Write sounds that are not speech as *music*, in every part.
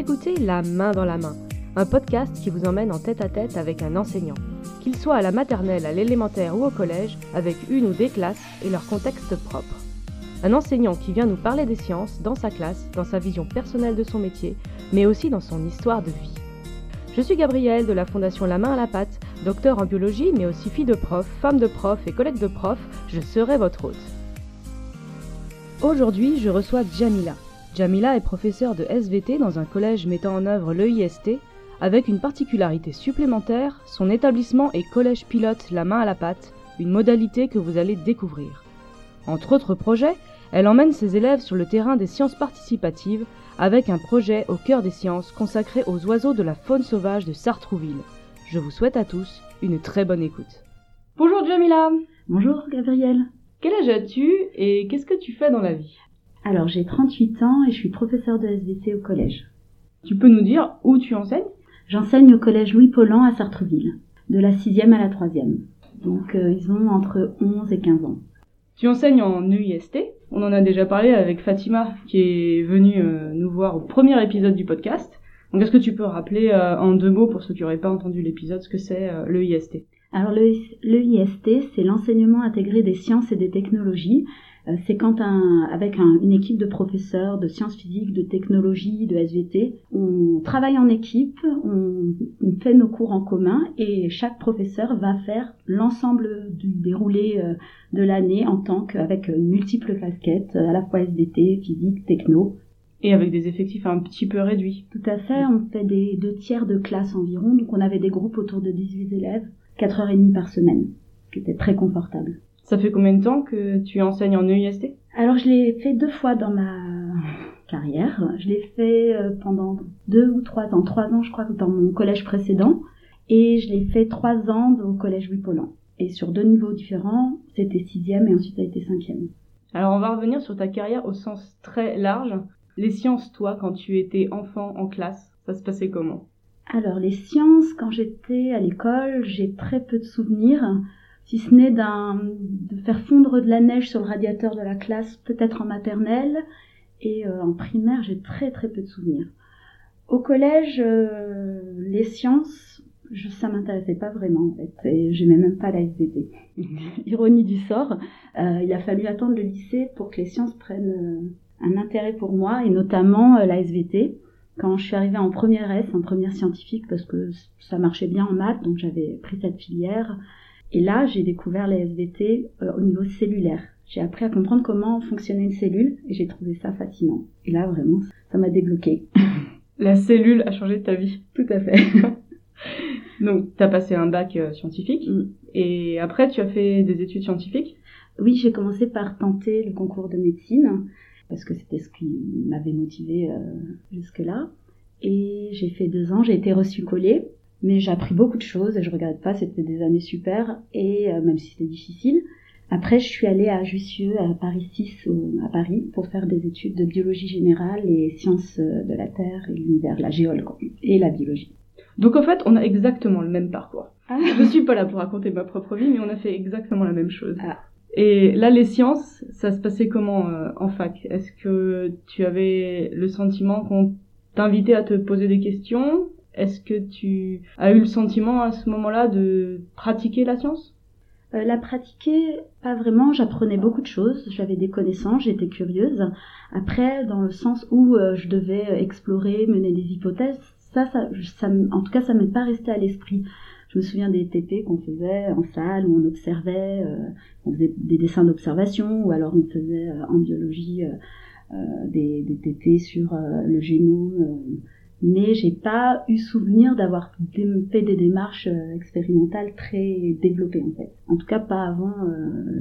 écoutez La main dans la main, un podcast qui vous emmène en tête à tête avec un enseignant. Qu'il soit à la maternelle, à l'élémentaire ou au collège, avec une ou des classes et leur contexte propre. Un enseignant qui vient nous parler des sciences dans sa classe, dans sa vision personnelle de son métier, mais aussi dans son histoire de vie. Je suis Gabrielle de la Fondation La Main à la Pâte, docteur en biologie, mais aussi fille de prof, femme de prof et collègue de prof, je serai votre hôte. Aujourd'hui, je reçois Jamila. Jamila est professeure de SVT dans un collège mettant en œuvre l'EIST, avec une particularité supplémentaire, son établissement est collège pilote La Main à la Pâte, une modalité que vous allez découvrir. Entre autres projets, elle emmène ses élèves sur le terrain des sciences participatives avec un projet au cœur des sciences consacré aux oiseaux de la faune sauvage de Sartrouville. Je vous souhaite à tous une très bonne écoute. Bonjour Jamila Bonjour Gabrielle. Quel âge as-tu et qu'est-ce que tu fais dans la vie? Alors j'ai 38 ans et je suis professeure de SVT au collège. Tu peux nous dire où tu enseignes? J'enseigne au collège Louis Paulan à Sartreville, de la 6e à la 3e. Donc euh, ils ont entre 11 et 15 ans. Tu enseignes en UIST. On en a déjà parlé avec Fatima qui est venue euh, nous voir au premier épisode du podcast. Donc est-ce que tu peux rappeler euh, en deux mots pour ceux qui n'auraient pas entendu l'épisode ce que c'est l'EIST alors le, l'EIST, c'est l'enseignement intégré des sciences et des technologies. Euh, c'est quand un, avec une équipe de professeurs de sciences physiques, de technologie, de SVT, on travaille en équipe, on, fait nos cours en commun et chaque professeur va faire l'ensemble du déroulé euh, de l'année en tant qu'avec multiples casquettes, à la fois SVT, physique, techno. Et avec des effectifs un petit peu réduits. Tout à fait, on fait des deux tiers de classe environ, donc on avait des groupes autour de 18 élèves 4h30 par semaine, ce qui était très confortable. Ça fait combien de temps que tu enseignes en EIST Alors je l'ai fait deux fois dans ma carrière. Je l'ai fait euh, pendant deux ou trois ans, trois ans je crois dans mon collège précédent, et je l'ai fait trois ans au collège Louis Paulan. Et sur deux niveaux différents, c'était sixième et ensuite ça a été cinquième. Alors on va revenir sur ta carrière au sens très large. Les sciences, toi, quand tu étais enfant en classe, ça se passait comment? Alors les sciences, quand j'étais à l'école, j'ai très peu de souvenirs, si ce n'est de faire fondre de la neige sur le radiateur de la classe, peut-être en maternelle, et euh, en primaire, j'ai très très peu de souvenirs. Au collège, euh, les sciences, je, ça m'intéressait pas vraiment en fait, et j'aimais même pas la SVT. *laughs* Ironie du sort, euh, il a fallu attendre le lycée pour que les sciences prennent un intérêt pour moi, et notamment la SVT quand je suis arrivée en première S, en première scientifique, parce que ça marchait bien en maths, donc j'avais pris cette filière. Et là, j'ai découvert les SVT euh, au niveau cellulaire. J'ai appris à comprendre comment fonctionnait une cellule et j'ai trouvé ça fascinant. Et là, vraiment, ça m'a débloqué. *laughs* La cellule a changé ta vie. Tout à fait. *laughs* donc, tu as passé un bac euh, scientifique mm. et après, tu as fait des études scientifiques? Oui, j'ai commencé par tenter le concours de médecine parce que c'était ce qui m'avait motivé euh, jusque-là. Et j'ai fait deux ans, j'ai été reçue collée, mais j'ai appris beaucoup de choses et je regrette pas, c'était des années super, et euh, même si c'était difficile. Après, je suis allée à Jussieu, à Paris 6, à Paris, pour faire des études de biologie générale et sciences euh, de la Terre et l'univers, la géologie et la biologie. Donc en fait, on a exactement le même parcours. Ah. Je suis pas là pour raconter ma propre vie, mais on a fait exactement la même chose. Ah. Et là, les sciences, ça se passait comment euh, en fac? Est-ce que tu avais le sentiment qu'on t'invitait à te poser des questions? Est-ce que tu as eu le sentiment à ce moment-là de pratiquer la science? Euh, La pratiquer, pas vraiment. J'apprenais beaucoup de choses. J'avais des connaissances, j'étais curieuse. Après, dans le sens où euh, je devais explorer, mener des hypothèses, ça, ça, ça en tout cas, ça m'est pas resté à l'esprit. Je me souviens des TP qu'on faisait en salle où on observait, euh, on faisait des dessins d'observation ou alors on faisait euh, en biologie euh, des, des, TP sur le génome. Mais j'ai pas eu souvenir d'avoir fait des démarches expérimentales très développées en fait. En tout cas pas avant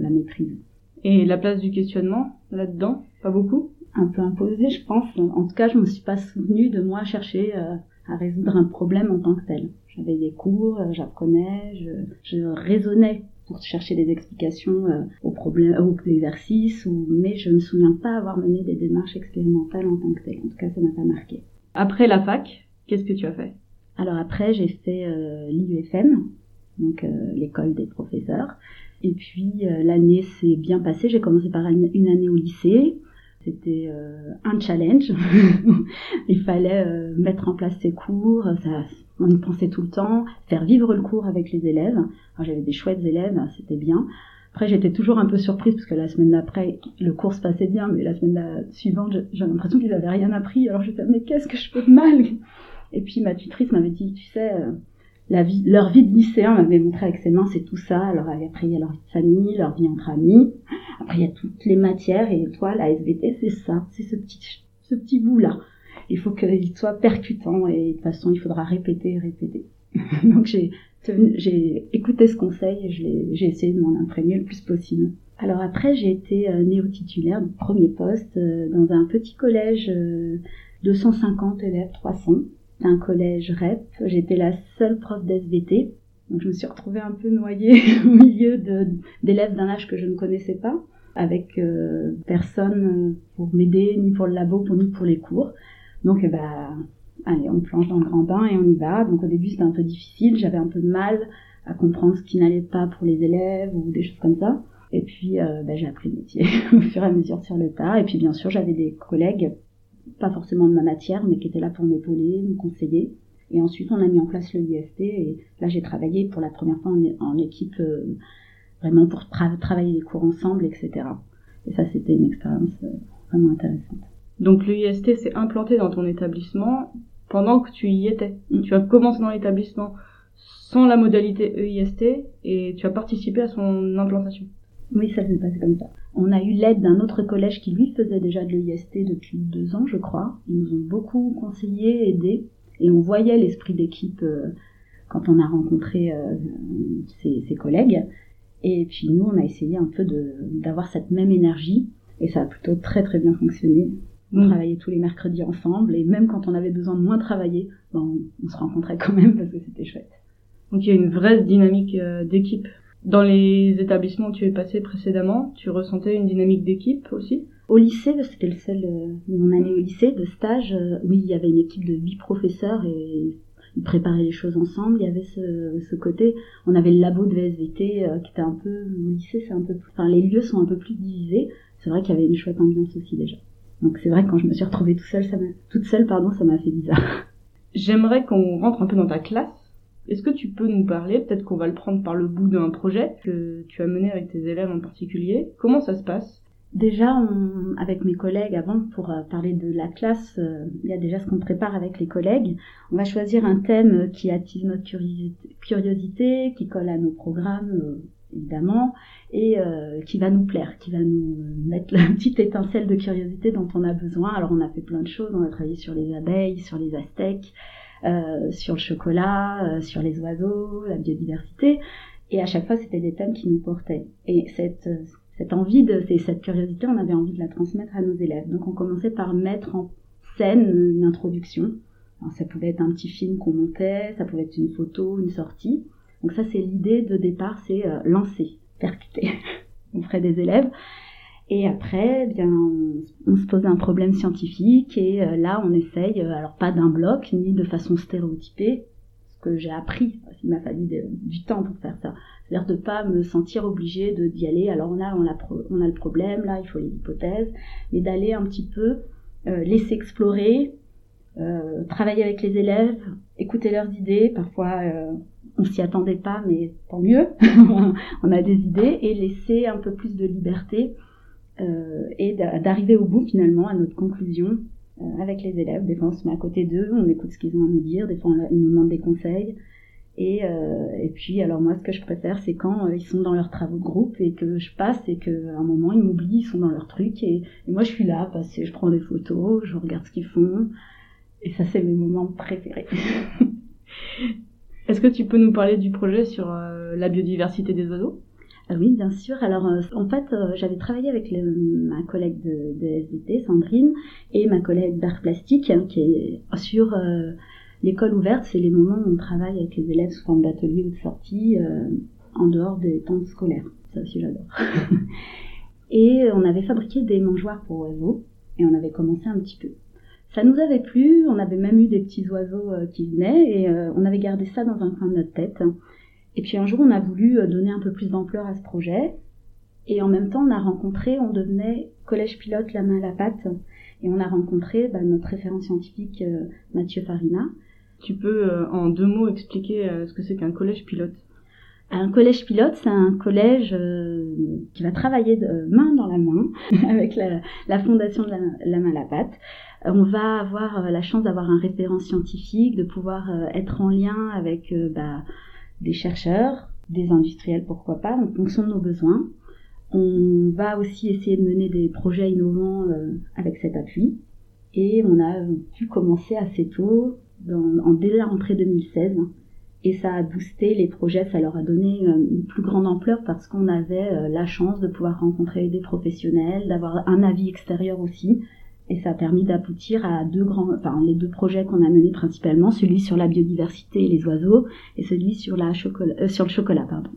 la maîtrise. Et la place du questionnement là-dedans, pas beaucoup? Un peu imposé, je pense. En tout cas, je me suis pas souvenu de moi chercher à résoudre un problème en tant que tel. J'avais des cours, euh, j'apprenais, je, je raisonnais pour chercher des explications euh, aux problèmes, aux exercices, ou, mais je ne me souviens pas avoir mené des démarches expérimentales en tant que telle. En tout cas, ça m'a pas marqué. Après la fac, qu'est-ce que tu as fait? Alors après, j'ai fait euh, l'IUFM, donc euh, l'école des professeurs. Et puis l'année s'est bien passée. J'ai commencé par une, année au lycée. C'était euh, un challenge. *laughs* Il fallait euh, mettre en place ses cours, ça, on y pensait tout le temps, faire vivre le cours avec les élèves. J'avais des chouettes élèves, c'était bien. Après, j'étais toujours un peu surprise parce que la semaine d'après, le cours se passait bien, mais la semaine suivante, j'ai l'impression qu'ils avaient rien appris. Alors je disais, mais qu'est-ce que je fais de mal? Et puis ma tutrice m'avait dit, tu sais, euh, leur vie de lycéen m'avait montré avec ses mains, c'est tout ça. Alors après, il y a leur vie de famille, leur vie entre amis. Après, il y a toutes les matières. Et toi, la SVT, c'est ça. C'est ce petit, ce petit bout-là. Il faut qu'il soit percutant. Et de toute façon, il faudra répéter, répéter. *laughs* Donc j'ai, j'ai écouté ce conseil et j'ai essayé de m'en imprégner le plus possible. Alors après, j'ai été euh, néo-titulaire premier poste euh, dans un petit collège euh, de 150 élèves, 300 un collège REP. J'étais la seule prof d'SVT. Donc je me suis retrouvée un peu noyée *laughs* au milieu d'élèves d'un âge que je ne connaissais pas, avec personne pour m'aider, ni pour le labo, ni pour les cours. Donc eh ben, allez, on plonge dans le grand bain et on y va. Donc au début c'était un peu difficile, j'avais un peu de mal à comprendre ce qui n'allait pas pour les élèves ou des choses comme ça. Et puis euh, ben, j'ai appris le métier *laughs* au fur et à mesure sur le tas. Et puis bien sûr j'avais des collègues pas forcément de ma matière, mais qui était là pour m'épauler, me conseiller. Et ensuite, on a mis en place le IFT, et là, j'ai travaillé pour la première fois en, équipe, euh, vraiment pour travailler les cours ensemble, etc. Et ça, c'était une expérience euh, vraiment intéressante. Donc, le IST s'est implanté dans ton établissement pendant que tu y étais. Mm. Tu as commencé dans l'établissement sans la modalité EIST et tu as participé à son implantation. Oui, ça s'est passé comme ça. On a eu l'aide d'un autre collège qui lui faisait déjà de l'EIST depuis deux ans, je crois. Ils nous ont beaucoup conseillé, aidé, et on voyait l'esprit d'équipe euh, quand on a rencontré euh, ses, collègues. Et puis nous, on a essayé un peu d'avoir cette même énergie, et ça a plutôt très très bien fonctionné. On mm. travaillait tous les mercredis ensemble, et même quand on avait besoin de moins travailler, ben, on, se rencontrait quand même parce que c'était chouette. Donc il y a une vraie dynamique euh, d'équipe dans les établissements où tu es passé précédemment, tu ressentais une dynamique d'équipe aussi? Au lycée, c'était le seul, euh, mon année au lycée de stage, euh, oui, il y avait une équipe de huit professeurs et ils préparaient les choses ensemble. Il y avait ce, ce côté, on avait le labo de VSVT euh, qui était un peu, au lycée, c'est un peu plus, enfin, les lieux sont un peu plus divisés. C'est vrai qu'il y avait une chouette ambiance aussi déjà. Donc c'est vrai que quand je me suis retrouvée toute seule, ça toute seule, pardon, ça m'a fait bizarre. J'aimerais qu'on rentre un peu dans ta classe est-ce que tu peux nous parler, peut-être qu'on va le prendre par le bout d'un projet que tu as mené avec tes élèves en particulier Comment ça se passe? Déjà, avec mes collègues, avant pour euh, parler de la classe, euh, il y a déjà ce qu'on prépare avec les collègues. On va choisir un thème qui attise notre curiosité, qui colle à nos programmes, euh, évidemment, et qui va nous plaire, qui va nous mettre la petite étincelle de curiosité dont on a besoin. Alors on a fait plein de choses, on a travaillé sur les abeilles, sur les aztèques, euh, sur le chocolat, euh, sur les oiseaux, la biodiversité. Et à chaque fois, c'était des thèmes qui nous portaient. Et cette, euh, cette envie de, cette curiosité, on avait envie de la transmettre à nos élèves. Donc on commençait par mettre en scène une introduction. Alors, ça pouvait être un petit film qu'on montait, ça pouvait être une photo, une sortie. Donc ça, c'est l'idée de départ, c'est lancer, percuter *laughs* auprès des élèves. Et après, eh bien, on, se pose un problème scientifique et euh, là, on essaye, euh, alors pas d'un bloc ni de façon stéréotypée, ce que j'ai appris, il m'a fallu du temps pour faire ça. C'est-à-dire de pas me sentir obligée de d'y aller. Alors là, on a, on a le problème, là, il faut les hypothèses, mais d'aller un petit peu euh, laisser explorer, travailler avec les élèves, écouter leurs idées. Parfois, on s'y attendait pas, mais tant mieux, *laughs* on a des idées et laisser un peu plus de liberté euh, et d'arriver au bout finalement à notre conclusion euh, avec les élèves. Des fois on se met à côté d'eux, on écoute ce qu'ils ont à nous dire, des fois ils nous demandent des conseils. Et, euh, et puis alors moi ce que je préfère c'est quand ils sont dans leurs travaux de groupe et que je passe et qu'à un moment ils m'oublient, ils sont dans leur truc et, moi je suis là parce que je prends des photos, je regarde ce qu'ils font et ça c'est mes moments préférés. *laughs* Est-ce que tu peux nous parler du projet sur la biodiversité des oiseaux? Ah oui, bien sûr. Alors, euh, en fait, euh, j'avais travaillé avec ma collègue de, de, SVT, Sandrine, et ma collègue d'art plastique, hein, qui est sur euh, l'école ouverte. C'est les moments où on travaille avec les élèves sous forme d'atelier ou de sortie en dehors des temps scolaires. Ça aussi, j'adore. *laughs* et on avait fabriqué des mangeoires pour oiseaux, et on avait commencé un petit peu. Ça nous avait plu, on avait même eu des petits oiseaux qui venaient, et on avait gardé ça dans un coin de notre tête. Et puis un jour, on a voulu euh, donner un peu plus d'ampleur à ce projet. Et en même temps, on a rencontré, on devenait collège pilote la main à la pâte. Et on a rencontré bah, notre référent scientifique euh, Mathieu Farina. Tu peux euh, en deux mots expliquer euh, ce que c'est qu'un collège pilote? Un collège pilote, c'est un collège qui va travailler de main dans la main *laughs* avec la, fondation de la, main à la pâte. On va avoir la chance d'avoir un référent scientifique, de pouvoir être en lien avec bah, des chercheurs, des industriels, pourquoi pas, en fonction de nos besoins. On va aussi essayer de mener des projets innovants euh, avec cet appui. Et on a pu commencer assez tôt, en, dès la rentrée 2016. Et ça a boosté les projets, ça leur a donné euh, une plus grande ampleur parce qu'on avait euh, la chance de pouvoir rencontrer des professionnels, d'avoir un avis extérieur aussi. Et ça a permis d'aboutir à deux grands, enfin les deux projets qu'on a menés principalement, celui sur la biodiversité et les oiseaux, et celui sur la chocolat, sur le chocolat, pardon.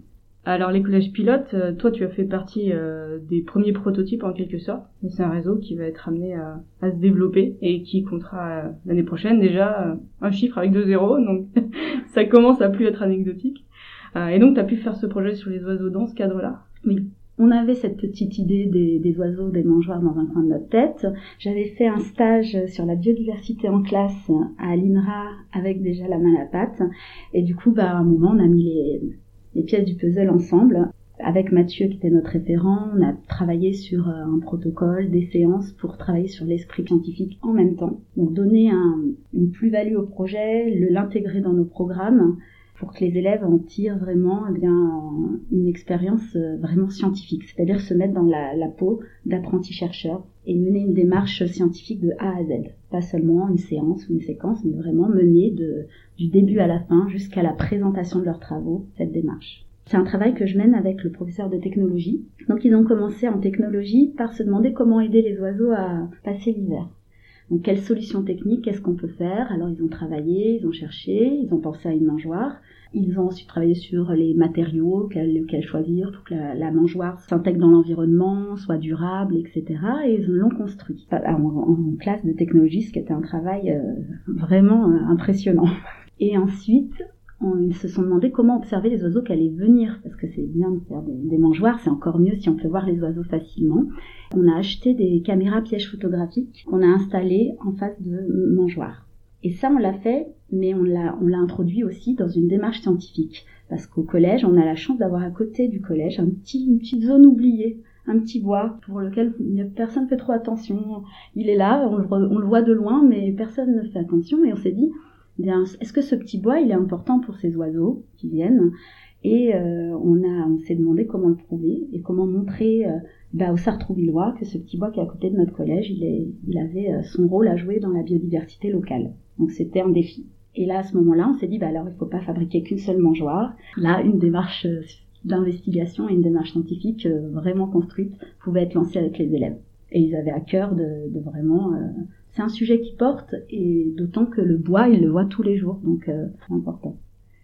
Alors les collèges pilotes, euh, toi tu as fait partie euh, des premiers prototypes en quelque sorte, mais c'est un réseau qui va être amené à, se développer et qui comptera euh, l'année prochaine déjà un chiffre avec deux zéros, donc *laughs* ça commence à plus être anecdotique. et donc tu as pu faire ce projet sur les oiseaux dans ce cadre-là? Oui. On avait cette petite idée des, oiseaux, des mangeoires dans un coin de notre tête. J'avais fait un stage sur la biodiversité en classe à l'INRA avec déjà la main à la pâte. Et du coup, bah, à un moment, on a mis les, pièces du puzzle ensemble. Avec Mathieu qui était notre référent, on a travaillé sur euh, un protocole, des séances pour travailler sur l'esprit scientifique en même temps. Donc donner un, une plus-value au projet, l'intégrer dans nos programmes pour que les élèves en tirent vraiment eh bien, une expérience euh, vraiment scientifique, c'est-à-dire se mettre dans la, peau d'apprentis-chercheurs et mener une démarche scientifique de A à Z. Pas seulement une séance ou une séquence, mais vraiment mener du début à la fin jusqu'à la présentation de leurs travaux, cette démarche. C'est un travail que je mène avec le professeur de technologie. Donc ils ont commencé en technologie par se demander comment aider les oiseaux à passer l'hiver. Quelles solutions techniques, qu'est-ce qu'on peut faire? Alors ils ont travaillé, ils ont cherché, ils ont pensé à une mangeoire. Ils ont ensuite travaillé sur les matériaux, lesquels choisir pour que la, mangeoire s'intègre dans l'environnement, soit durable, etc. Et ils l'ont construit en, classe de technologie, ce qui était un travail euh, vraiment euh, impressionnant. *laughs* Et ensuite, ils se sont demandé comment observer les oiseaux qui allaient venir, parce que c'est bien de faire des, mangeoires, c'est encore mieux si on peut voir les oiseaux facilement. On a acheté des caméras pièges photographiques qu'on a installées en face de mangeoires. Et ça, on l'a fait, mais on l'a, on introduit aussi dans une démarche scientifique. Parce qu'au collège, on a la chance d'avoir à côté du collège une petite zone oubliée, un petit bois pour lequel personne ne fait trop attention. Il est là, on le, on le voit de loin, mais personne ne fait attention. Et on s'est dit, est-ce que ce petit bois, il est important pour ces oiseaux qui viennent? Et euh, on, on s'est demandé comment le prouver et comment montrer euh, bah, au Sartrouvillois que ce petit bois qui est à côté de notre collège, il, avait euh, son rôle à jouer dans la biodiversité locale. Donc c'était un défi. Et là, à ce moment-là, on s'est dit, bah alors il ne faut pas fabriquer qu'une seule mangeoire. Là, une démarche euh, d'investigation et une démarche scientifique vraiment construite pouvait être lancée avec les élèves. Et ils avaient à cœur de vraiment... c'est un sujet qui porte, et d'autant que le bois, ils le voient tous les jours, donc c'est important.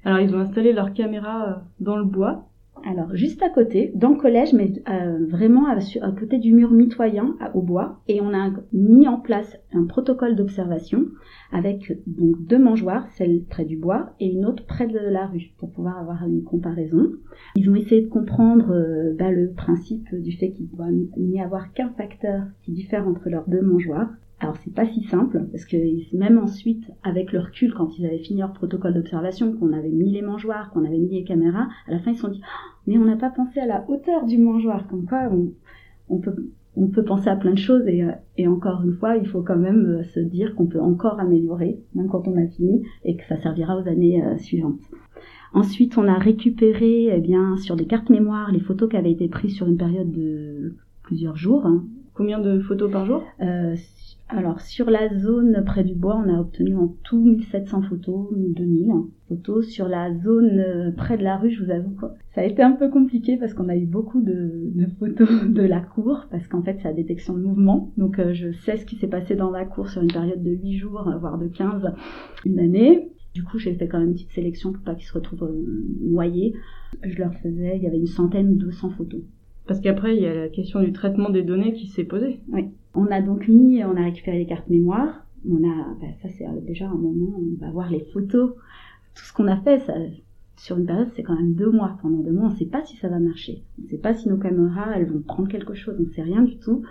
Alors ils ont installé leur caméra dans le bois, alors, juste à côté, dans le collège, mais euh, vraiment à, côté du mur mitoyen au bois, et on a mis en place un protocole d'observation avec donc deux mangeoires, celle près du bois et une autre près de la rue, pour pouvoir avoir une comparaison. Ils ont essayé de comprendre euh, bah, le principe du fait qu'il doit n'y avoir qu'un facteur qui diffère entre leurs deux mangeoires, alors c'est pas si simple parce que même ensuite, avec le recul, quand ils avaient fini leur protocole d'observation, qu'on avait mis les mangeoires, qu'on avait mis les caméras, à la fin ils se sont dit oh, mais on n'a pas pensé à la hauteur du mangeoire, comme quoi on, peut on peut penser à plein de choses et, et encore une fois il faut quand même euh, se dire qu'on peut encore améliorer même quand on a fini et que ça servira aux années euh, suivantes. Ensuite on a récupéré eh bien sur des cartes mémoire les photos qui avaient été prises sur une période de plusieurs jours. Hein. Combien de photos par jour? Euh, alors sur la zone près du bois, on a obtenu en tout 1700 photos, 2000 photos. Sur la zone euh, près de la rue, je vous avoue quoi, ça a été un peu compliqué parce qu'on a eu beaucoup de, photos *laughs* de la cour parce qu'en fait c'est la détection de mouvement. Donc euh, je sais ce qui s'est passé dans la cour sur une période de 8 jours, voire de 15, une année. Du coup, j'ai fait quand même une petite sélection pour pas qu'ils se retrouvent euh, noyés. Je leur faisais, il y avait une centaine ou 200 photos. Parce qu'après, il y a la question du traitement des données qui s'est posée. Oui. On a donc mis, on a récupéré les cartes mémoire. On a, bah, ça c'est déjà un moment où on va voir les photos. Tout ce qu'on a fait, sur une période, c'est quand même deux mois. Pendant deux mois, on ne sait pas si ça va marcher. On ne sait pas si nos caméras, elles vont prendre quelque chose. On ne sait rien du tout.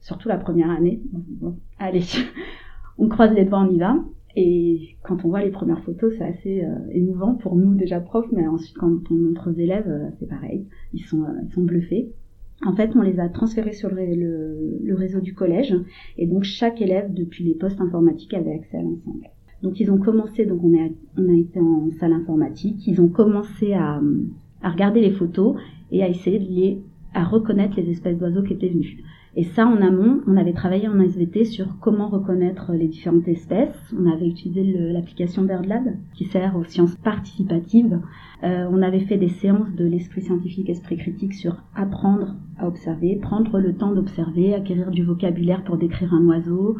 Surtout la première année. Bon, allez, *laughs* on croise les doigts, on y va. Et quand on voit les premières photos, c'est assez euh, émouvant pour nous déjà profs, mais ensuite quand on montre aux élèves, euh, c'est pareil. Ils sont, euh, ils sont bluffés. En fait, on les a transférés sur le, réseau du collège, et donc chaque élève depuis les postes informatiques avait accès à l'ensemble. Donc ils ont commencé, donc on a, on a été en salle informatique, ils ont commencé à, à regarder les photos et à essayer de les, à reconnaître les espèces d'oiseaux qui étaient venus. Et ça, en amont, on avait travaillé en SVT sur comment reconnaître les différentes espèces. On avait utilisé l'application BirdLab, qui sert aux sciences participatives. Euh, on avait fait des séances de l'esprit scientifique, esprit critique sur apprendre à observer, prendre le temps d'observer, acquérir du vocabulaire pour décrire un oiseau,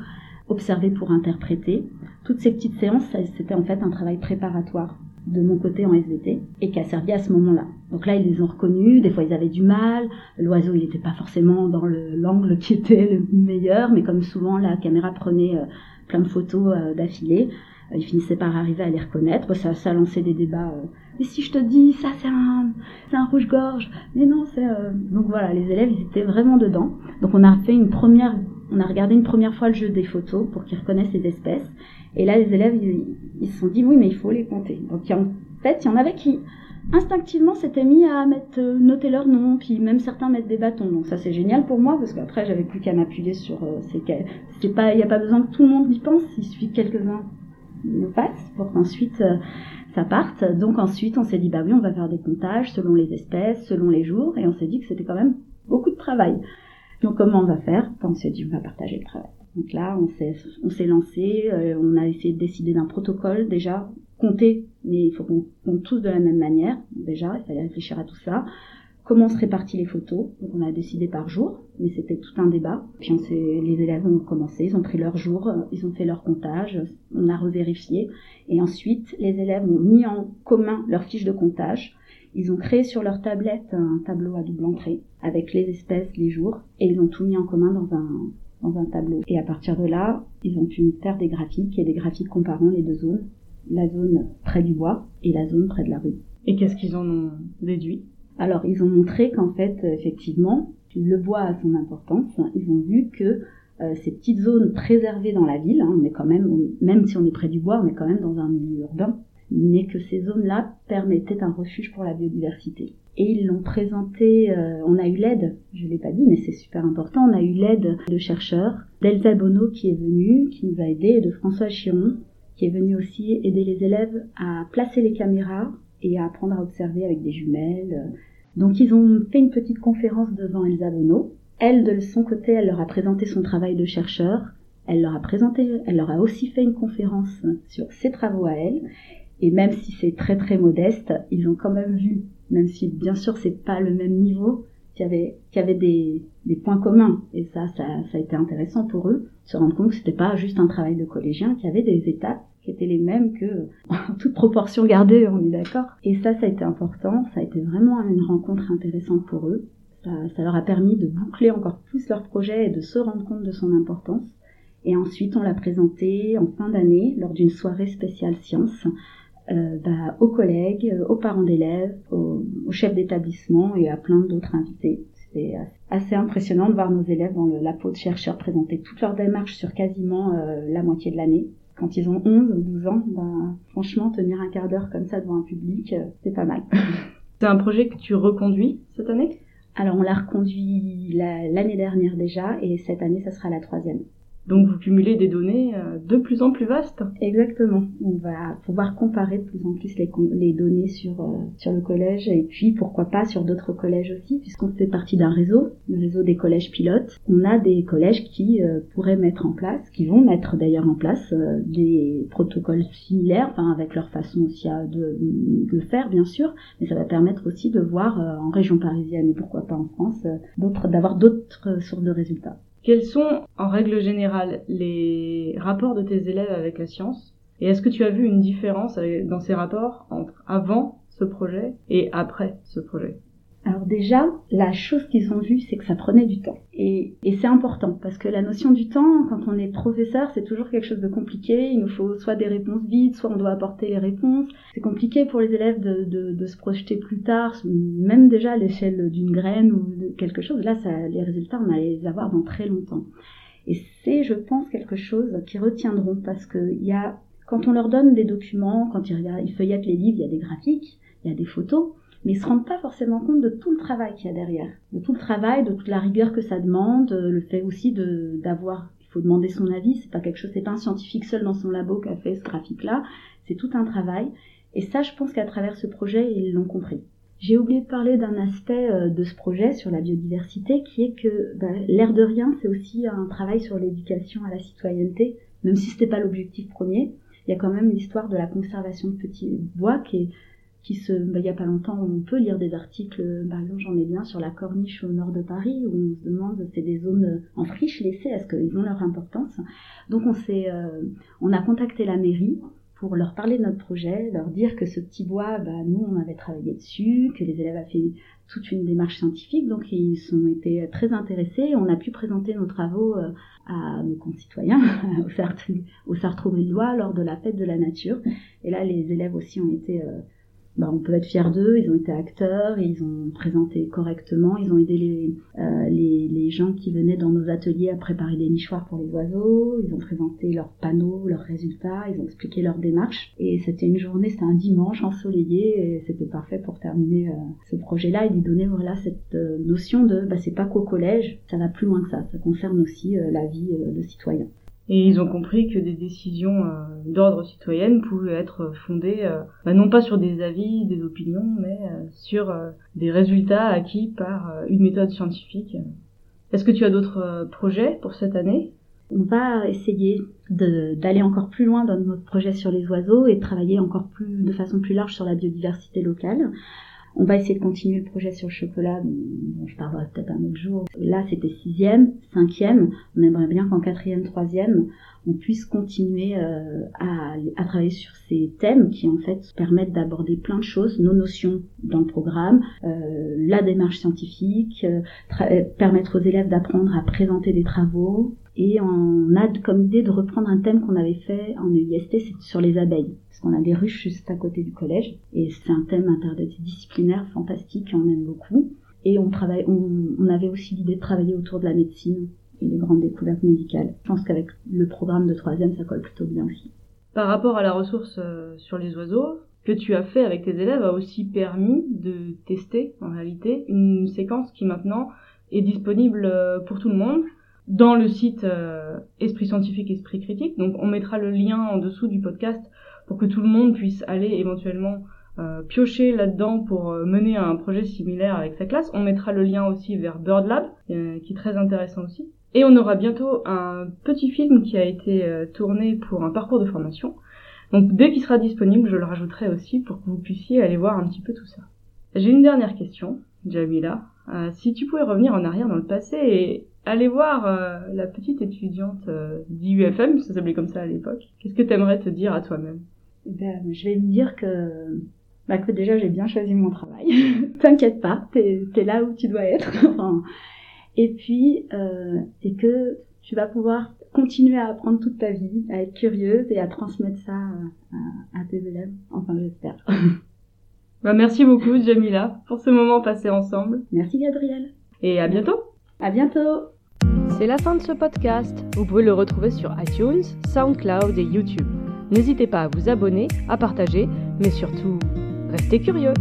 observer pour interpréter. Toutes ces petites séances, c'était en fait un travail préparatoire de mon côté en SVT et qui a servi à ce moment-là. Donc là, ils les ont reconnus, des fois ils avaient du mal, l'oiseau il n'était pas forcément dans l'angle qui était le meilleur, mais comme souvent la caméra prenait euh, plein de photos euh, d'affilée, euh, ils finissaient par arriver à les reconnaître. Ça, lancé des débats. mais si je te dis ça c'est un, c'est un rouge-gorge, mais non c'est... Donc voilà, les élèves ils étaient vraiment dedans. Donc on a fait une première, on a regardé une première fois le jeu des photos pour qu'ils reconnaissent les espèces. Et là, les élèves, ils, se sont dit, oui, mais il faut les compter. Donc, en fait, il y en avait qui, instinctivement, s'étaient mis à euh, noter leur nom, puis même certains mettre des bâtons. Donc, ça, c'est génial pour moi, parce qu'après, j'avais plus qu'à m'appuyer sur, euh, c'est pas, il n'y a pas besoin que tout le monde y pense, il suffit que quelques-uns le fassent pour qu'ensuite, euh, ça parte. Donc, ensuite, on s'est dit, bah oui, on va faire des comptages selon les espèces, selon les jours, et on s'est dit que c'était quand même beaucoup de travail. Donc, comment on va faire? On s'est dit, on va partager le travail. Donc là, on s'est, lancé, euh, on a essayé de décider d'un protocole déjà, compter, mais il faut qu'on compte tous de la même manière. Déjà, il fallait réfléchir à tout ça. Comment se répartit les photos? Donc on a décidé par jour, mais c'était tout un débat. Puis on les élèves ont commencé, ils ont pris leur jour, ils ont fait leur comptage, on a revérifié. Et ensuite, les élèves ont mis en commun leurs fiches de comptage. Ils ont créé sur leur tablette un tableau à double entrée avec les espèces, les jours, et ils ont tout mis en commun dans un, dans un tableau. Et à partir de là, ils ont pu faire des graphiques et des graphiques comparant les deux zones, la zone près du bois et la zone près de la rue. Et qu'est-ce qu'ils en ont déduit? Alors, ils ont montré qu'en fait, effectivement, le bois a son importance. Ils ont vu que euh, ces petites zones préservées dans la ville, hein, on est quand même, même si on est près du bois, on est quand même dans un milieu urbain, mais que ces zones-là permettaient un refuge pour la biodiversité et ils l'ont présenté, euh, on a eu l'aide, je ne l'ai pas dit mais c'est super important, on a eu l'aide de chercheurs, d'Elsa Bono qui est venue, qui nous a aidés, et de François Chiron qui est venu aussi aider les élèves à placer les caméras et à apprendre à observer avec des jumelles. Donc ils ont fait une petite conférence devant Elsa Bono. Elle, de son côté, elle leur a présenté son travail de chercheur. Elle leur a présenté, elle leur a aussi fait une conférence sur ses travaux à elle. Et même si c'est très très modeste, ils ont quand même vu même si bien sûr c'est pas le même niveau, qu'il y avait, qu'il y avait des, des, points communs. Et ça, ça, ça a été intéressant pour eux, se rendre compte que c'était pas juste un travail de collégien, qu'il y avait des étapes qui étaient les mêmes que, *laughs* en toute proportion gardée, on est d'accord. Et ça, ça a été important, ça a été vraiment une rencontre intéressante pour eux. Ça, ça leur a permis de boucler encore plus leur projet et de se rendre compte de son importance. Et ensuite, on l'a présenté en fin d'année lors d'une soirée spéciale sciences euh, bah, aux collègues, euh, aux parents d'élèves, aux, chefs d'établissement et à plein d'autres invités. C'était assez impressionnant de voir nos élèves dans le, la peau de chercheurs présenter toute leur démarche sur quasiment euh, la moitié de l'année. Quand ils ont 11 ou 12 ans, bah, franchement, tenir un quart d'heure comme ça devant un public, c'est pas mal. *laughs* c'est un projet que tu reconduis cette année? Alors on l'a reconduit l'année dernière déjà et cette année, ça sera la troisième. Donc vous cumulez des données euh, de plus en plus vastes. Exactement. On va pouvoir comparer de plus en plus les, données sur, euh, sur le collège et puis pourquoi pas sur d'autres collèges aussi, puisqu'on fait partie d'un réseau, le réseau des collèges pilotes. On a des collèges qui euh, pourraient mettre en place, qui vont mettre d'ailleurs en place des protocoles similaires, enfin avec leur façon aussi de, de faire bien sûr, mais ça va permettre aussi de voir en région parisienne et pourquoi pas en France, d'avoir d'autres sources de résultats. Quels sont, en règle générale, les rapports de tes élèves avec la science? Et est-ce que tu as vu une différence dans ces rapports entre avant ce projet et après ce projet? Alors déjà, la chose qu'ils ont vue, c'est que ça prenait du temps. Et, et c'est important, parce que la notion du temps, quand on est professeur, c'est toujours quelque chose de compliqué. Il nous faut soit des réponses vides, soit on doit apporter les réponses. C'est compliqué pour les élèves de, de, de, se projeter plus tard, même déjà à l'échelle d'une graine ou de quelque chose. Là, ça, les résultats, on allait les avoir dans très longtemps. Et c'est, je pense, quelque chose qu'ils retiendront, parce que y a, quand on leur donne des documents, quand ils, ils feuillettent les livres, il y a des graphiques, il y a des photos mais ils se rendent pas forcément compte de tout le travail qu'il y a derrière, de tout le travail, de toute la rigueur que ça demande, euh, le fait aussi de d'avoir, il faut demander son avis, c'est pas quelque chose, c'est pas un scientifique seul dans son labo qui a fait ce graphique-là, c'est tout un travail, et ça, je pense qu'à travers ce projet, ils l'ont compris. J'ai oublié de parler d'un aspect euh, de ce projet sur la biodiversité, qui est que bah, l'air de rien, c'est aussi un travail sur l'éducation à la citoyenneté, même si c'était pas l'objectif premier. Il y a quand même l'histoire de la conservation de petits bois qui est bah, il y a pas longtemps, on peut lire des articles, par exemple, j'en ai bien sur la corniche au nord de Paris, où on se demande, c'est des zones en friche laissées, est-ce qu'ils ont leur importance? Donc on s'est, euh, on a contacté la mairie pour leur parler de notre projet, leur dire que ce petit bois, bah, nous on avait travaillé dessus, que les élèves avaient fait toute une démarche scientifique, donc ils ont été très intéressés. On a pu présenter nos travaux euh, à nos concitoyens *laughs* au Sartre, au Sartre lors de la fête de la nature. Et là, les élèves aussi ont été euh, bah, on peut être fier d'eux, ils ont été acteurs, ils ont présenté correctement, ils ont aidé les, euh, les, les, gens qui venaient dans nos ateliers à préparer des nichoirs pour les oiseaux, ils ont présenté leurs panneaux, leurs résultats, ils ont expliqué leur démarche. Et c'était une journée, c'était un dimanche ensoleillé, et c'était parfait pour terminer euh, ce projet-là et lui donner voilà cette euh, notion de bah, c'est pas qu'au collège, ça va plus loin que ça, ça concerne aussi la vie de citoyens. Et ils ont compris que des décisions euh, d'ordre citoyen pouvaient être fondées euh, bah, non pas sur des avis, des opinions, mais euh, sur des résultats acquis par une méthode scientifique. Est-ce que tu as d'autres projets pour cette année? On va essayer d'aller encore plus loin dans notre projet sur les oiseaux et de travailler encore plus de façon plus large sur la biodiversité locale. On va essayer de continuer le projet sur le chocolat, je parlerai peut-être un autre jour. Là, c'était sixième, cinquième. On aimerait bien qu'en quatrième, troisième, on puisse continuer euh, à, à, travailler sur ces thèmes qui en fait permettent d'aborder plein de choses, nos notions dans le programme, euh, la démarche scientifique, euh, permettre aux élèves d'apprendre à présenter des travaux, et on a comme idée de reprendre un thème qu'on avait fait en EIST, c'est sur les abeilles. Parce qu'on a des ruches juste à côté du collège. Et c'est un thème interdisciplinaire fantastique, on aime beaucoup. Et on, travaille, on, avait aussi l'idée de travailler autour de la médecine et des grandes découvertes médicales. Je pense qu'avec le programme de troisième, ça colle plutôt bien aussi. Par rapport à la ressource euh, sur les oiseaux, que tu as fait avec tes élèves a aussi permis de tester, en réalité, une séquence qui maintenant est disponible euh, pour tout le monde dans le site euh, Esprit scientifique, Esprit critique. Donc on mettra le lien en dessous du podcast pour que tout le monde puisse aller éventuellement euh, piocher là-dedans pour euh, mener un projet similaire avec sa classe. On mettra le lien aussi vers Bird Lab, qui est très intéressant aussi. Et on aura bientôt un petit film qui a été tourné pour un parcours de formation. Donc dès qu'il sera disponible, je le rajouterai aussi pour que vous puissiez aller voir un petit peu tout ça. J'ai une dernière question, Jamila. si tu pouvais revenir en arrière dans le passé et aller voir euh, la petite étudiante euh, d'IUFM, ça s'appelait comme ça à l'époque. Qu'est-ce que tu aimerais te dire à toi-même? Eh ben, Je vais me dire que, bah, que déjà j'ai bien choisi mon travail. *laughs* T'inquiète pas, t'es es là où tu dois être. *laughs* et puis, euh, et que tu vas pouvoir continuer à apprendre toute ta vie, à être curieuse et à transmettre ça à, à tes élèves. Enfin, j'espère. *laughs* bah, merci beaucoup, Jamila, pour ce moment passé ensemble. Merci, Gabrielle. Et à bientôt. À bientôt. C'est la fin de ce podcast. Vous pouvez le retrouver sur iTunes, SoundCloud et YouTube. N'hésitez pas à vous abonner, à partager, mais surtout, restez curieux.